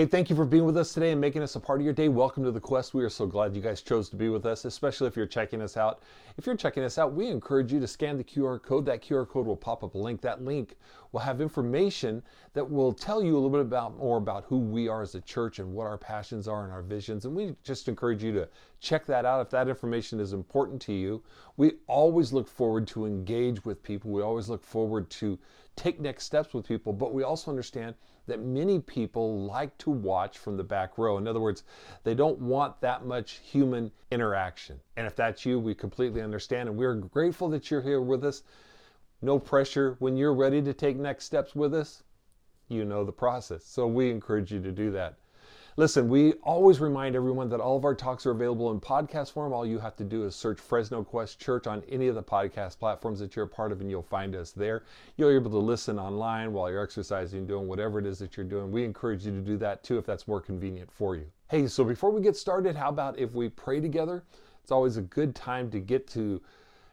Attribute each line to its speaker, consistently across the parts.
Speaker 1: Hey, thank you for being with us today and making us a part of your day. Welcome to the Quest. We are so glad you guys chose to be with us, especially if you're checking us out. If you're checking us out, we encourage you to scan the QR code. That QR code will pop up a link. That link will have information that will tell you a little bit about more about who we are as a church and what our passions are and our visions. And we just encourage you to check that out if that information is important to you. We always look forward to engage with people. We always look forward to take next steps with people, but we also understand that many people like to watch from the back row. In other words, they don't want that much human interaction. And if that's you, we completely understand. And we're grateful that you're here with us. No pressure. When you're ready to take next steps with us, you know the process. So we encourage you to do that. Listen, we always remind everyone that all of our talks are available in podcast form. All you have to do is search Fresno Quest Church on any of the podcast platforms that you're a part of, and you'll find us there. You'll be able to listen online while you're exercising, doing whatever it is that you're doing. We encourage you to do that too if that's more convenient for you. Hey, so before we get started, how about if we pray together? It's always a good time to get to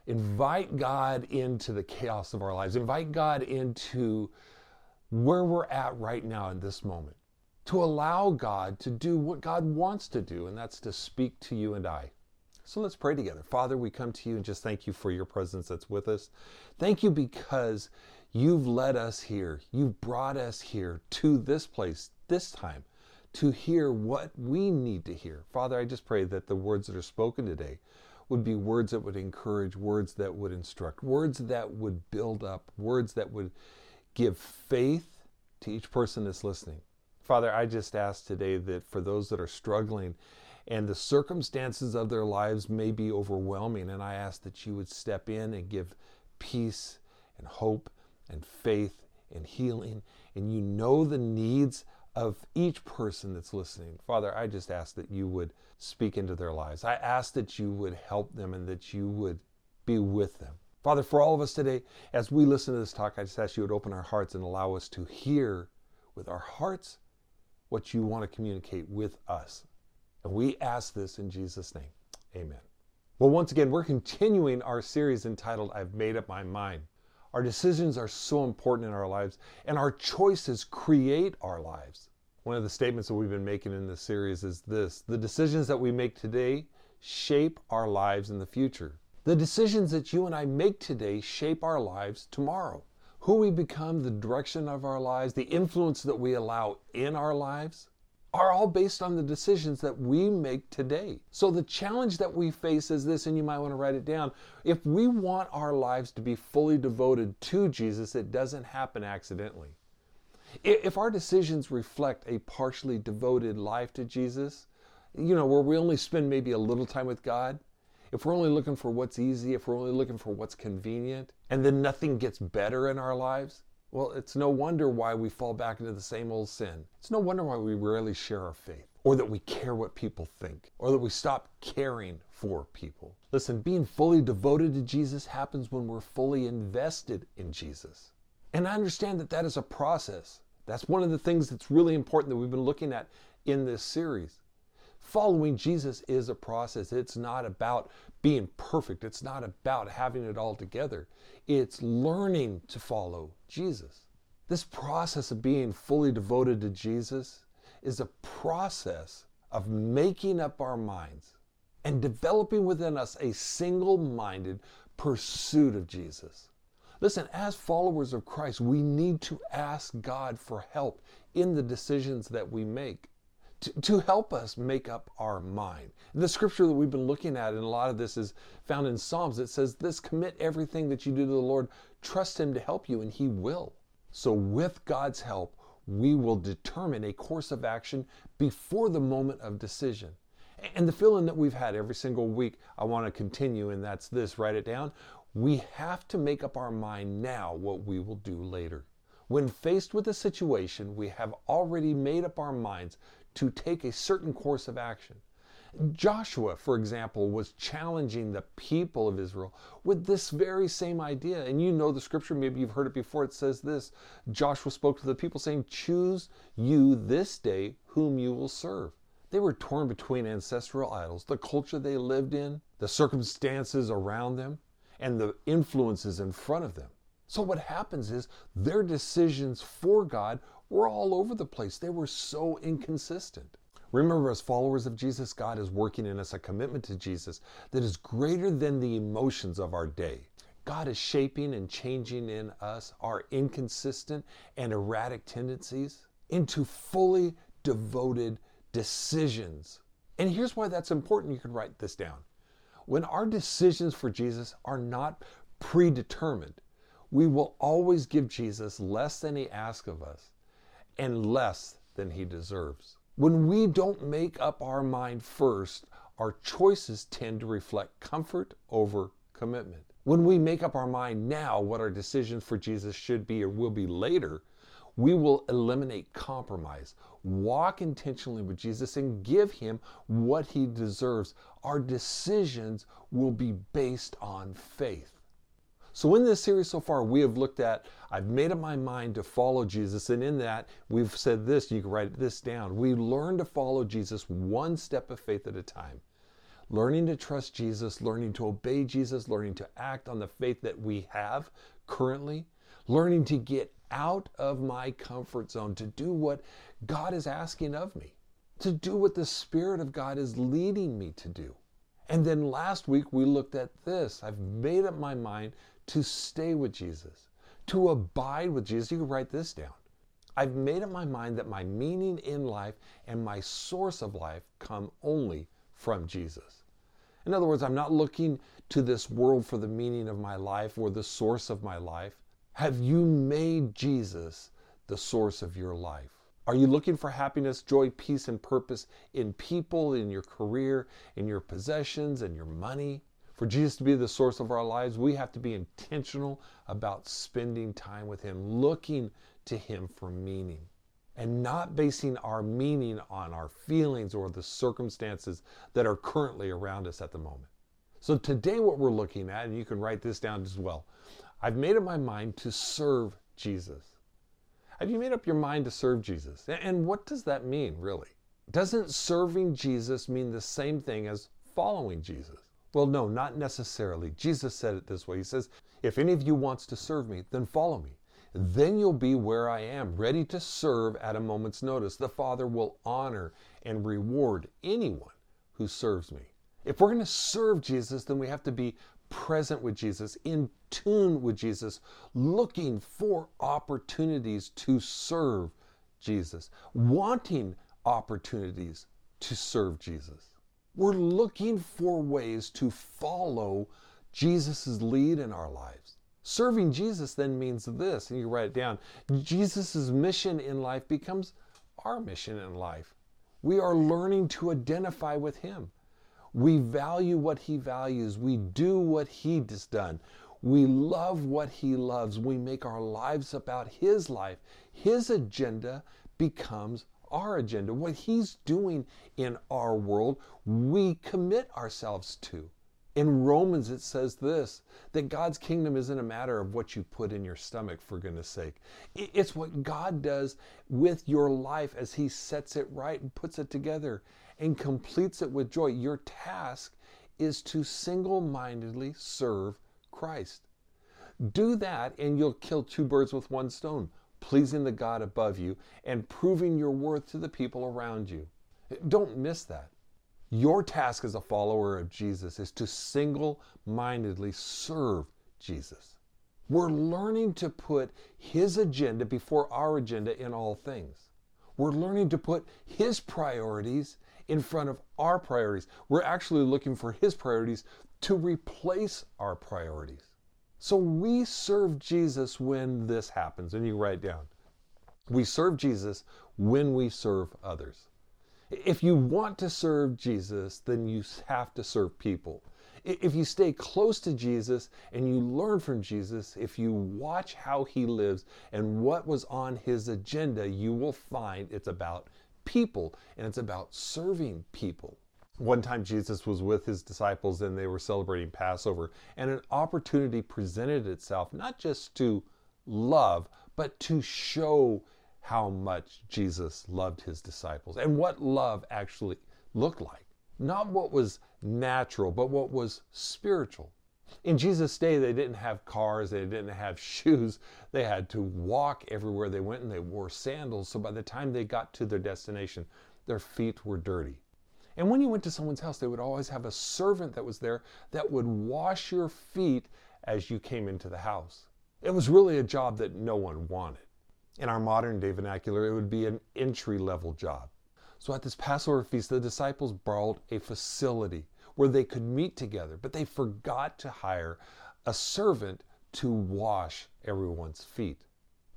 Speaker 1: invite God into the chaos of our lives, invite God into where we're at right now in this moment to allow God to do what God wants to do, and that's to speak to you and I. So let's pray together. Father, we come to you and just thank you for your presence that's with us. Thank you because you've led us here. You've brought us here to this place, this time, to hear what we need to hear. Father, I just pray that the words that are spoken today would be words that would encourage, words that would instruct, words that would build up, words that would give faith to each person that's listening. Father, I just ask today that for those that are struggling and the circumstances of their lives may be overwhelming, and I ask that you would step in and give peace and hope and faith and healing, and you know the needs of each person that's listening. Father, I just ask that you would speak into their lives. I ask that you would help them and that you would be with them. Father, for all of us today, as we listen to this talk, I just ask you would open our hearts and allow us to hear with our hearts what you want to communicate with us. And we ask this in Jesus' name. Amen. Well, once again, we're continuing our series entitled I've Made Up My Mind. Our decisions are so important in our lives, and our choices create our lives. One of the statements that we've been making in this series is this The decisions that we make today shape our lives in the future. The decisions that you and I make today shape our lives tomorrow who we become, the direction of our lives, the influence that we allow in our lives, are all based on the decisions that we make today. So the challenge that we face is this, and you might want to write it down. If we want our lives to be fully devoted to Jesus, it doesn't happen accidentally. If our decisions reflect a partially devoted life to Jesus, you know, where we only spend maybe a little time with God, if we're only looking for what's easy, if we're only looking for what's convenient, and then nothing gets better in our lives, well, it's no wonder why we fall back into the same old sin. It's no wonder why we rarely share our faith, or that we care what people think, or that we stop caring for people. Listen, being fully devoted to Jesus happens when we're fully invested in Jesus. And I understand that that is a process. That's one of the things that's really important that we've been looking at in this series. Following Jesus is a process. It's not about being perfect, it's not about having it all together. It's learning to follow Jesus. This process of being fully devoted to Jesus is a process of making up our minds and developing within us a single minded pursuit of Jesus. Listen, as followers of Christ, we need to ask God for help in the decisions that we make to, to help us make up our mind. The scripture that we've been looking at, and a lot of this is found in Psalms, it says, This commit everything that you do to the Lord, trust Him to help you, and He will. So, with God's help, we will determine a course of action before the moment of decision. And the feeling that we've had every single week, I want to continue, and that's this write it down. We have to make up our mind now what we will do later. When faced with a situation, we have already made up our minds to take a certain course of action. Joshua, for example, was challenging the people of Israel with this very same idea. And you know the scripture, maybe you've heard it before. It says this Joshua spoke to the people, saying, Choose you this day whom you will serve. They were torn between ancestral idols, the culture they lived in, the circumstances around them, and the influences in front of them. So, what happens is their decisions for God were all over the place. They were so inconsistent. Remember, as followers of Jesus, God is working in us a commitment to Jesus that is greater than the emotions of our day. God is shaping and changing in us our inconsistent and erratic tendencies into fully devoted decisions. And here's why that's important. You can write this down. When our decisions for Jesus are not predetermined, we will always give Jesus less than he asks of us and less than he deserves. When we don't make up our mind first, our choices tend to reflect comfort over commitment. When we make up our mind now what our decisions for Jesus should be or will be later, we will eliminate compromise, walk intentionally with Jesus, and give him what he deserves. Our decisions will be based on faith. So, in this series so far, we have looked at I've made up my mind to follow Jesus, and in that, we've said this, you can write this down. We learn to follow Jesus one step of faith at a time. Learning to trust Jesus, learning to obey Jesus, learning to act on the faith that we have currently, learning to get out of my comfort zone to do what God is asking of me, to do what the Spirit of God is leading me to do. And then last week we looked at this. I've made up my mind to stay with Jesus, to abide with Jesus. You can write this down. I've made up my mind that my meaning in life and my source of life come only from Jesus. In other words, I'm not looking to this world for the meaning of my life or the source of my life. Have you made Jesus the source of your life? Are you looking for happiness, joy, peace, and purpose in people, in your career, in your possessions, and your money? For Jesus to be the source of our lives, we have to be intentional about spending time with Him, looking to Him for meaning, and not basing our meaning on our feelings or the circumstances that are currently around us at the moment. So, today, what we're looking at, and you can write this down as well, I've made up my mind to serve Jesus. Have you made up your mind to serve Jesus? And what does that mean, really? Doesn't serving Jesus mean the same thing as following Jesus? Well, no, not necessarily. Jesus said it this way He says, If any of you wants to serve me, then follow me. Then you'll be where I am, ready to serve at a moment's notice. The Father will honor and reward anyone who serves me. If we're going to serve Jesus, then we have to be present with Jesus, in tune with Jesus, looking for opportunities to serve Jesus, wanting opportunities to serve Jesus. We're looking for ways to follow Jesus' lead in our lives. Serving Jesus then means this, and you write it down Jesus' mission in life becomes our mission in life. We are learning to identify with Him. We value what He values. We do what He has done. We love what He loves. We make our lives about His life. His agenda becomes our agenda. What He's doing in our world, we commit ourselves to. In Romans, it says this that God's kingdom isn't a matter of what you put in your stomach, for goodness sake. It's what God does with your life as He sets it right and puts it together and completes it with joy. Your task is to single mindedly serve Christ. Do that, and you'll kill two birds with one stone, pleasing the God above you and proving your worth to the people around you. Don't miss that. Your task as a follower of Jesus is to single mindedly serve Jesus. We're learning to put His agenda before our agenda in all things. We're learning to put His priorities in front of our priorities. We're actually looking for His priorities to replace our priorities. So we serve Jesus when this happens, and you write down. We serve Jesus when we serve others. If you want to serve Jesus, then you have to serve people. If you stay close to Jesus and you learn from Jesus, if you watch how he lives and what was on his agenda, you will find it's about people and it's about serving people. One time Jesus was with his disciples and they were celebrating Passover, and an opportunity presented itself not just to love, but to show how much Jesus loved his disciples and what love actually looked like. Not what was natural, but what was spiritual. In Jesus' day, they didn't have cars, they didn't have shoes. They had to walk everywhere they went and they wore sandals. So by the time they got to their destination, their feet were dirty. And when you went to someone's house, they would always have a servant that was there that would wash your feet as you came into the house. It was really a job that no one wanted. In our modern day vernacular, it would be an entry level job. So at this Passover feast, the disciples borrowed a facility where they could meet together, but they forgot to hire a servant to wash everyone's feet.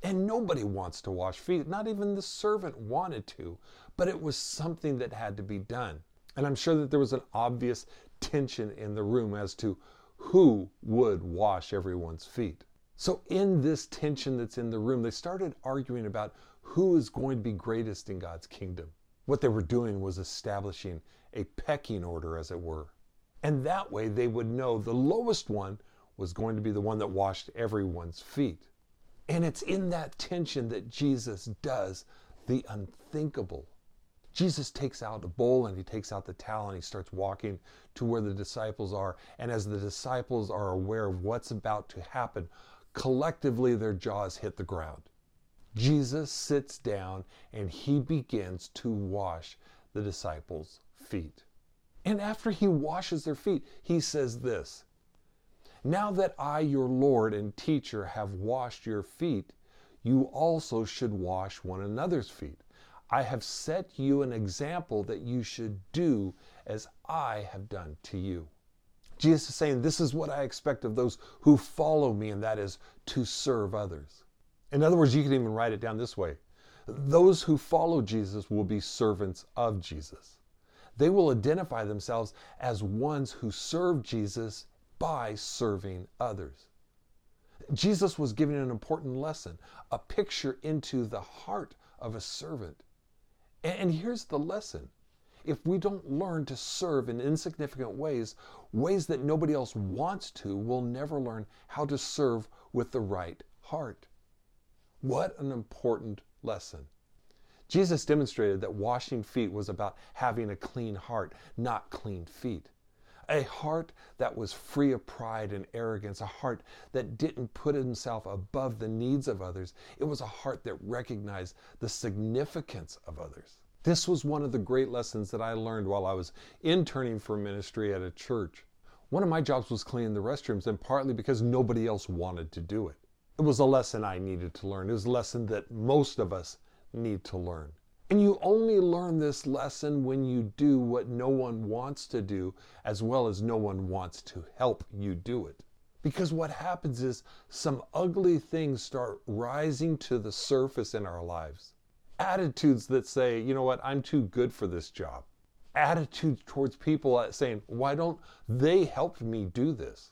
Speaker 1: And nobody wants to wash feet, not even the servant wanted to, but it was something that had to be done. And I'm sure that there was an obvious tension in the room as to who would wash everyone's feet. So, in this tension that's in the room, they started arguing about who is going to be greatest in God's kingdom. What they were doing was establishing a pecking order, as it were. And that way they would know the lowest one was going to be the one that washed everyone's feet. And it's in that tension that Jesus does the unthinkable. Jesus takes out a bowl and he takes out the towel and he starts walking to where the disciples are. And as the disciples are aware of what's about to happen, collectively their jaws hit the ground. Jesus sits down and he begins to wash the disciples' feet. And after he washes their feet, he says this Now that I, your Lord and teacher, have washed your feet, you also should wash one another's feet. I have set you an example that you should do as I have done to you. Jesus is saying, This is what I expect of those who follow me, and that is to serve others. In other words, you can even write it down this way those who follow Jesus will be servants of Jesus. They will identify themselves as ones who serve Jesus by serving others. Jesus was giving an important lesson, a picture into the heart of a servant. And here's the lesson if we don't learn to serve in insignificant ways, ways that nobody else wants to, we'll never learn how to serve with the right heart. What an important lesson. Jesus demonstrated that washing feet was about having a clean heart, not clean feet. A heart that was free of pride and arrogance, a heart that didn't put himself above the needs of others. It was a heart that recognized the significance of others. This was one of the great lessons that I learned while I was interning for ministry at a church. One of my jobs was cleaning the restrooms, and partly because nobody else wanted to do it. It was a lesson I needed to learn. It was a lesson that most of us need to learn. And you only learn this lesson when you do what no one wants to do, as well as no one wants to help you do it. Because what happens is some ugly things start rising to the surface in our lives. Attitudes that say, you know what, I'm too good for this job. Attitudes towards people saying, why don't they help me do this?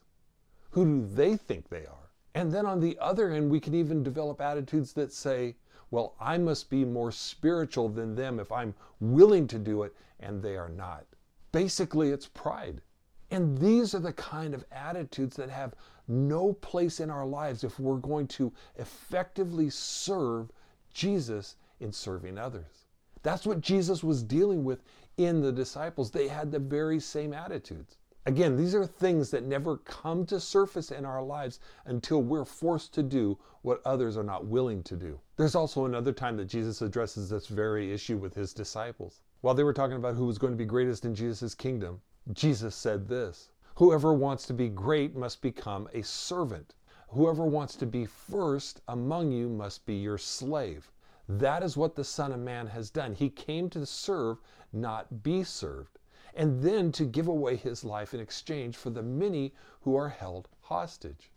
Speaker 1: Who do they think they are? And then on the other end, we can even develop attitudes that say, well, I must be more spiritual than them if I'm willing to do it and they are not. Basically, it's pride. And these are the kind of attitudes that have no place in our lives if we're going to effectively serve Jesus in serving others. That's what Jesus was dealing with in the disciples. They had the very same attitudes. Again, these are things that never come to surface in our lives until we're forced to do what others are not willing to do. There's also another time that Jesus addresses this very issue with his disciples. While they were talking about who was going to be greatest in Jesus' kingdom, Jesus said this Whoever wants to be great must become a servant. Whoever wants to be first among you must be your slave. That is what the Son of Man has done. He came to serve, not be served and then to give away his life in exchange for the many who are held hostage.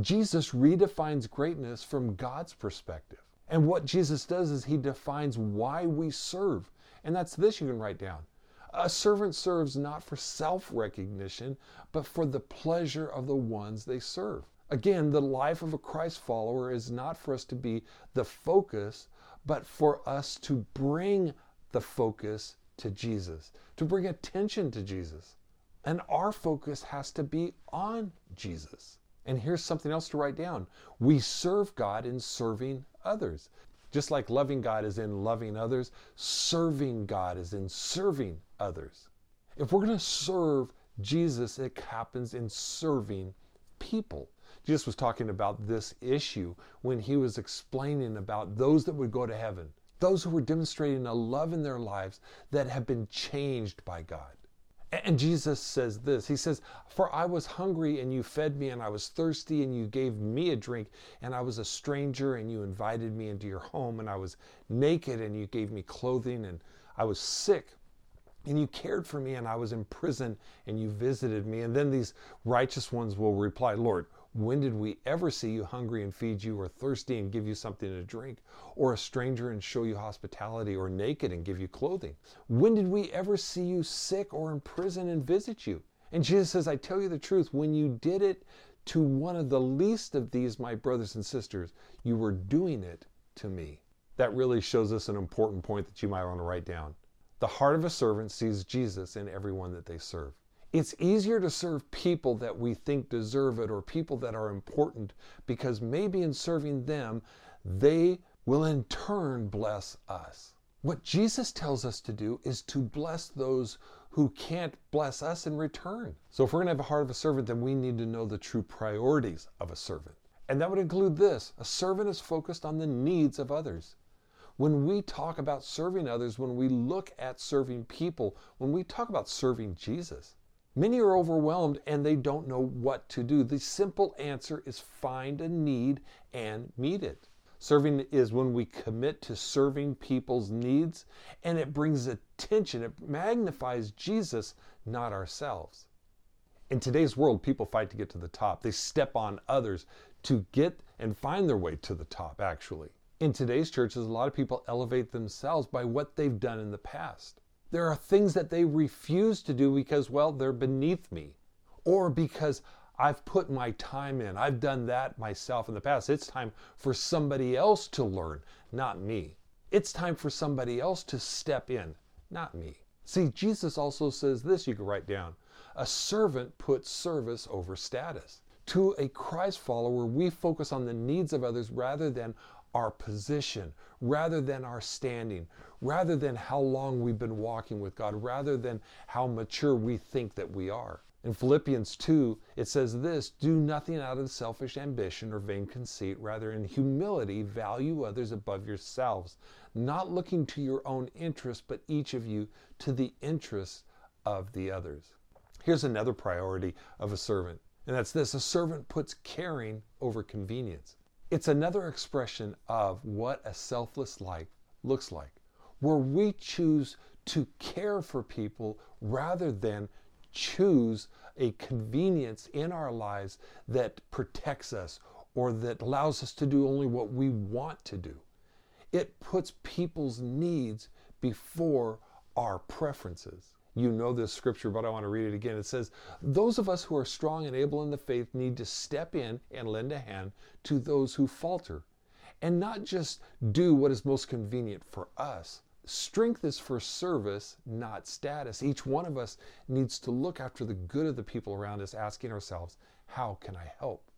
Speaker 1: Jesus redefines greatness from God's perspective. And what Jesus does is he defines why we serve. And that's this you can write down. A servant serves not for self recognition, but for the pleasure of the ones they serve. Again, the life of a Christ follower is not for us to be the focus, but for us to bring the focus to Jesus, to bring attention to Jesus. And our focus has to be on Jesus. And here's something else to write down we serve God in serving others. Just like loving God is in loving others, serving God is in serving others. If we're going to serve Jesus, it happens in serving people. Jesus was talking about this issue when he was explaining about those that would go to heaven, those who were demonstrating a love in their lives that have been changed by God. And Jesus says this He says, For I was hungry and you fed me, and I was thirsty and you gave me a drink, and I was a stranger and you invited me into your home, and I was naked and you gave me clothing, and I was sick and you cared for me, and I was in prison and you visited me. And then these righteous ones will reply, Lord, when did we ever see you hungry and feed you, or thirsty and give you something to drink, or a stranger and show you hospitality, or naked and give you clothing? When did we ever see you sick or in prison and visit you? And Jesus says, I tell you the truth, when you did it to one of the least of these, my brothers and sisters, you were doing it to me. That really shows us an important point that you might want to write down. The heart of a servant sees Jesus in everyone that they serve. It's easier to serve people that we think deserve it or people that are important because maybe in serving them, they will in turn bless us. What Jesus tells us to do is to bless those who can't bless us in return. So if we're going to have a heart of a servant, then we need to know the true priorities of a servant. And that would include this a servant is focused on the needs of others. When we talk about serving others, when we look at serving people, when we talk about serving Jesus, Many are overwhelmed and they don't know what to do. The simple answer is find a need and meet it. Serving is when we commit to serving people's needs and it brings attention, it magnifies Jesus, not ourselves. In today's world, people fight to get to the top. They step on others to get and find their way to the top, actually. In today's churches, a lot of people elevate themselves by what they've done in the past. There are things that they refuse to do because, well, they're beneath me, or because I've put my time in. I've done that myself in the past. It's time for somebody else to learn, not me. It's time for somebody else to step in, not me. See, Jesus also says this you can write down a servant puts service over status. To a Christ follower, we focus on the needs of others rather than our position, rather than our standing, rather than how long we've been walking with God, rather than how mature we think that we are. In Philippians 2, it says this Do nothing out of selfish ambition or vain conceit, rather, in humility, value others above yourselves, not looking to your own interest, but each of you to the interest of the others. Here's another priority of a servant, and that's this a servant puts caring over convenience. It's another expression of what a selfless life looks like, where we choose to care for people rather than choose a convenience in our lives that protects us or that allows us to do only what we want to do. It puts people's needs before our preferences. You know this scripture, but I want to read it again. It says, Those of us who are strong and able in the faith need to step in and lend a hand to those who falter and not just do what is most convenient for us. Strength is for service, not status. Each one of us needs to look after the good of the people around us, asking ourselves, How can I help?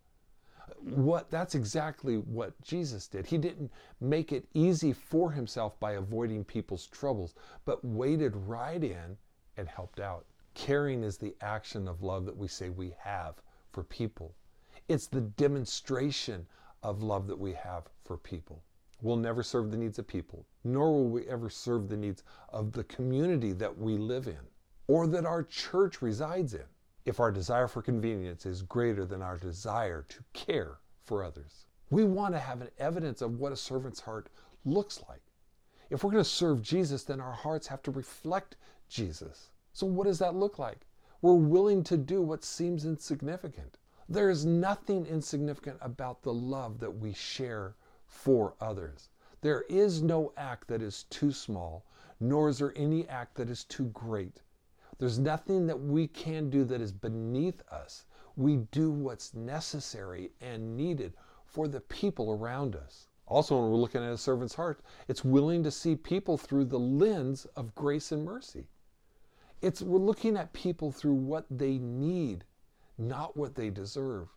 Speaker 1: What that's exactly what Jesus did. He didn't make it easy for himself by avoiding people's troubles, but waded right in and helped out. Caring is the action of love that we say we have for people. It's the demonstration of love that we have for people. We'll never serve the needs of people, nor will we ever serve the needs of the community that we live in or that our church resides in if our desire for convenience is greater than our desire to care for others. We want to have an evidence of what a servant's heart looks like. If we're going to serve Jesus, then our hearts have to reflect Jesus. So, what does that look like? We're willing to do what seems insignificant. There is nothing insignificant about the love that we share for others. There is no act that is too small, nor is there any act that is too great. There's nothing that we can do that is beneath us. We do what's necessary and needed for the people around us. Also, when we're looking at a servant's heart, it's willing to see people through the lens of grace and mercy. It's we're looking at people through what they need, not what they deserve.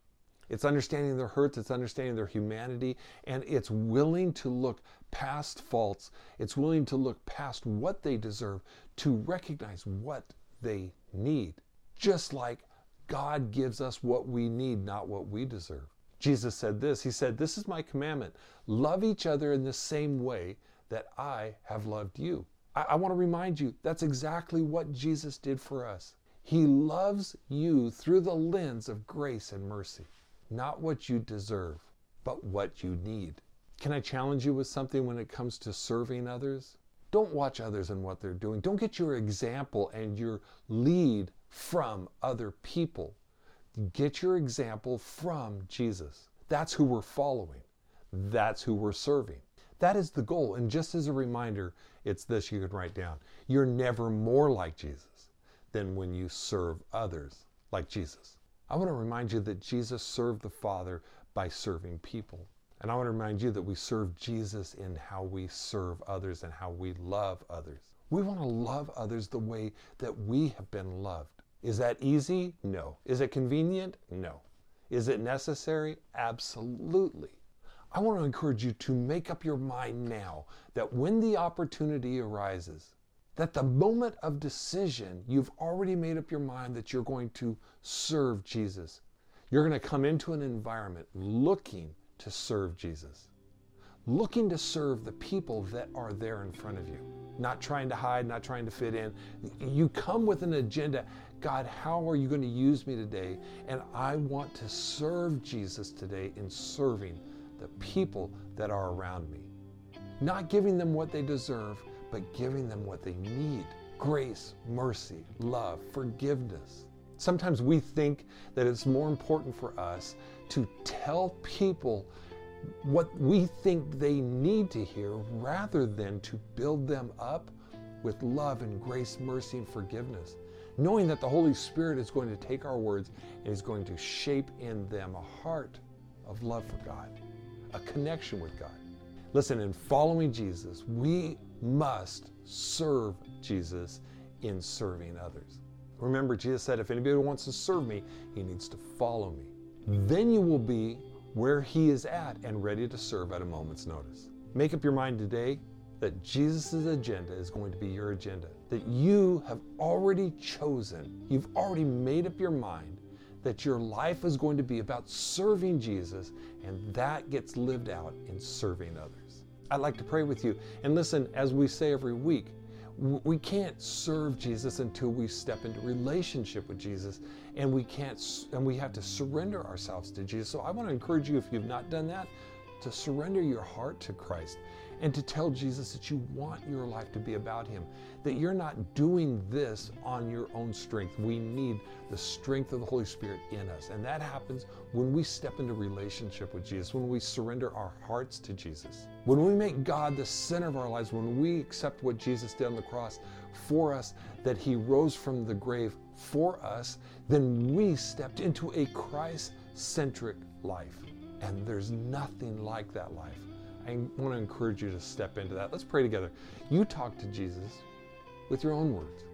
Speaker 1: It's understanding their hurts, it's understanding their humanity, and it's willing to look past faults. It's willing to look past what they deserve to recognize what they need. Just like God gives us what we need, not what we deserve. Jesus said this He said, This is my commandment love each other in the same way that I have loved you. I, I want to remind you that's exactly what Jesus did for us. He loves you through the lens of grace and mercy, not what you deserve, but what you need. Can I challenge you with something when it comes to serving others? Don't watch others and what they're doing. Don't get your example and your lead from other people. Get your example from Jesus. That's who we're following. That's who we're serving. That is the goal. And just as a reminder, it's this you can write down. You're never more like Jesus than when you serve others like Jesus. I want to remind you that Jesus served the Father by serving people. And I want to remind you that we serve Jesus in how we serve others and how we love others. We want to love others the way that we have been loved. Is that easy? No. Is it convenient? No. Is it necessary? Absolutely. I want to encourage you to make up your mind now that when the opportunity arises, that the moment of decision, you've already made up your mind that you're going to serve Jesus. You're going to come into an environment looking to serve Jesus looking to serve the people that are there in front of you, not trying to hide, not trying to fit in. You come with an agenda. God, how are you going to use me today? And I want to serve Jesus today in serving the people that are around me. Not giving them what they deserve, but giving them what they need grace, mercy, love, forgiveness. Sometimes we think that it's more important for us to tell people what we think they need to hear rather than to build them up with love and grace, mercy, and forgiveness. Knowing that the Holy Spirit is going to take our words and is going to shape in them a heart of love for God, a connection with God. Listen, in following Jesus, we must serve Jesus in serving others. Remember, Jesus said, if anybody wants to serve me, he needs to follow me. Then you will be where He is at and ready to serve at a moment's notice. Make up your mind today that Jesus' agenda is going to be your agenda, that you have already chosen, you've already made up your mind that your life is going to be about serving Jesus, and that gets lived out in serving others. I'd like to pray with you. And listen, as we say every week, we can't serve Jesus until we step into relationship with Jesus and we can't and we have to surrender ourselves to Jesus. So I want to encourage you if you've not done that to surrender your heart to Christ and to tell Jesus that you want your life to be about Him, that you're not doing this on your own strength. We need the strength of the Holy Spirit in us. And that happens when we step into relationship with Jesus, when we surrender our hearts to Jesus. When we make God the center of our lives, when we accept what Jesus did on the cross for us, that He rose from the grave for us, then we stepped into a Christ centric life. And there's nothing like that life. I want to encourage you to step into that. Let's pray together. You talk to Jesus with your own words.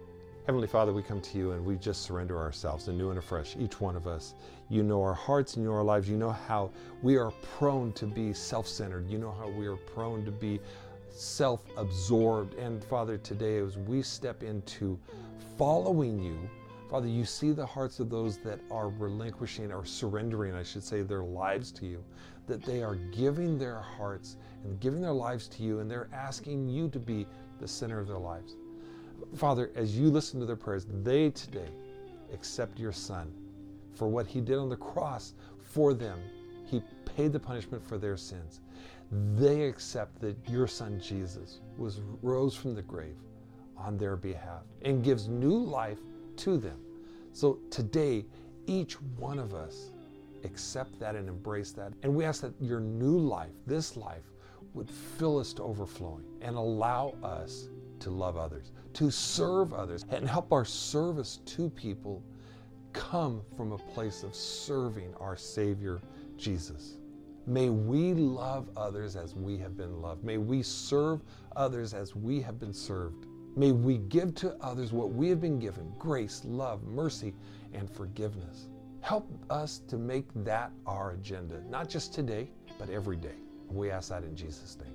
Speaker 1: Heavenly Father, we come to you and we just surrender ourselves anew and afresh, each one of us. You know our hearts and you know our lives. You know how we are prone to be self centered. You know how we are prone to be self absorbed. And Father, today, as we step into following you, Father, you see the hearts of those that are relinquishing or surrendering, I should say, their lives to you that they are giving their hearts and giving their lives to you, and they're asking you to be the center of their lives. Father, as you listen to their prayers, they today accept your Son for what He did on the cross for them. He paid the punishment for their sins. They accept that your Son Jesus was rose from the grave on their behalf and gives new life to them. So today, each one of us accept that and embrace that. And we ask that your new life, this life, would fill us to overflowing and allow us to love others, to serve others, and help our service to people come from a place of serving our Savior, Jesus. May we love others as we have been loved. May we serve others as we have been served. May we give to others what we have been given grace, love, mercy, and forgiveness. Help us to make that our agenda, not just today, but every day. We ask that in Jesus' name.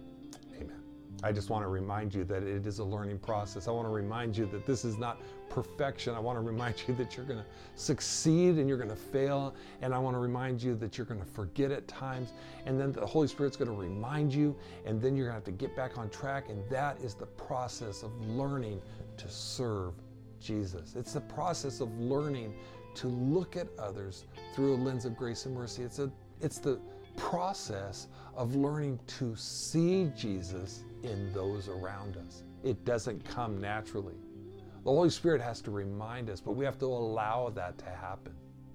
Speaker 1: Amen. I just want to remind you that it is a learning process. I want to remind you that this is not perfection. I want to remind you that you're going to succeed and you're going to fail. And I want to remind you that you're going to forget at times. And then the Holy Spirit's going to remind you. And then you're going to have to get back on track. And that is the process of learning to serve Jesus. It's the process of learning to look at others through a lens of grace and mercy. It's, a, it's the process of learning to see Jesus in those around us. It doesn't come naturally. The Holy Spirit has to remind us, but we have to allow that to happen.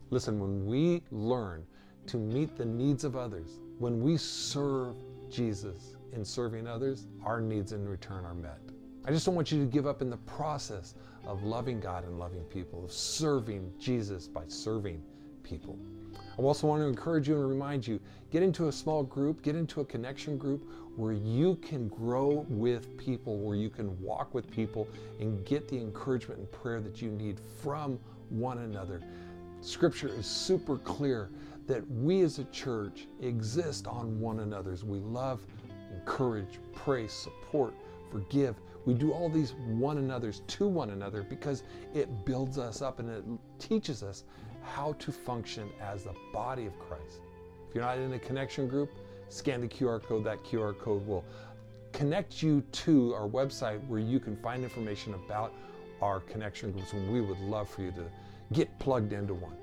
Speaker 1: Listen, when we learn to meet the needs of others, when we serve Jesus in serving others, our needs in return are met. I just don't want you to give up in the process of loving God and loving people, of serving Jesus by serving people. I also want to encourage you and remind you get into a small group, get into a connection group where you can grow with people, where you can walk with people and get the encouragement and prayer that you need from one another. Scripture is super clear that we as a church exist on one another's. We love, encourage, pray, support, forgive. We do all these one another's to one another because it builds us up and it teaches us how to function as the body of Christ. If you're not in a connection group, scan the QR code. That QR code will connect you to our website where you can find information about our connection groups, and we would love for you to get plugged into one.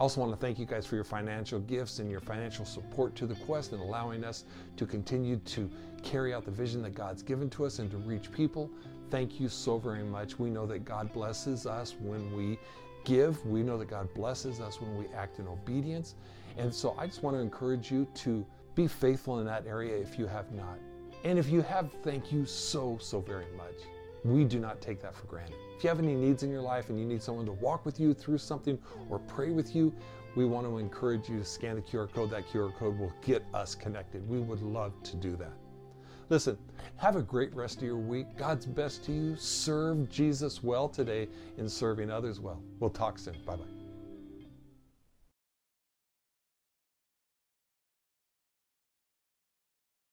Speaker 1: I also want to thank you guys for your financial gifts and your financial support to the quest and allowing us to continue to carry out the vision that God's given to us and to reach people. Thank you so very much. We know that God blesses us when we give. We know that God blesses us when we act in obedience. And so I just want to encourage you to be faithful in that area if you have not. And if you have, thank you so, so very much. We do not take that for granted. If you have any needs in your life and you need someone to walk with you through something or pray with you, we want to encourage you to scan the QR code. That QR code will get us connected. We would love to do that. Listen, have a great rest of your week. God's best to you. Serve Jesus well today in serving others well. We'll talk soon. Bye bye.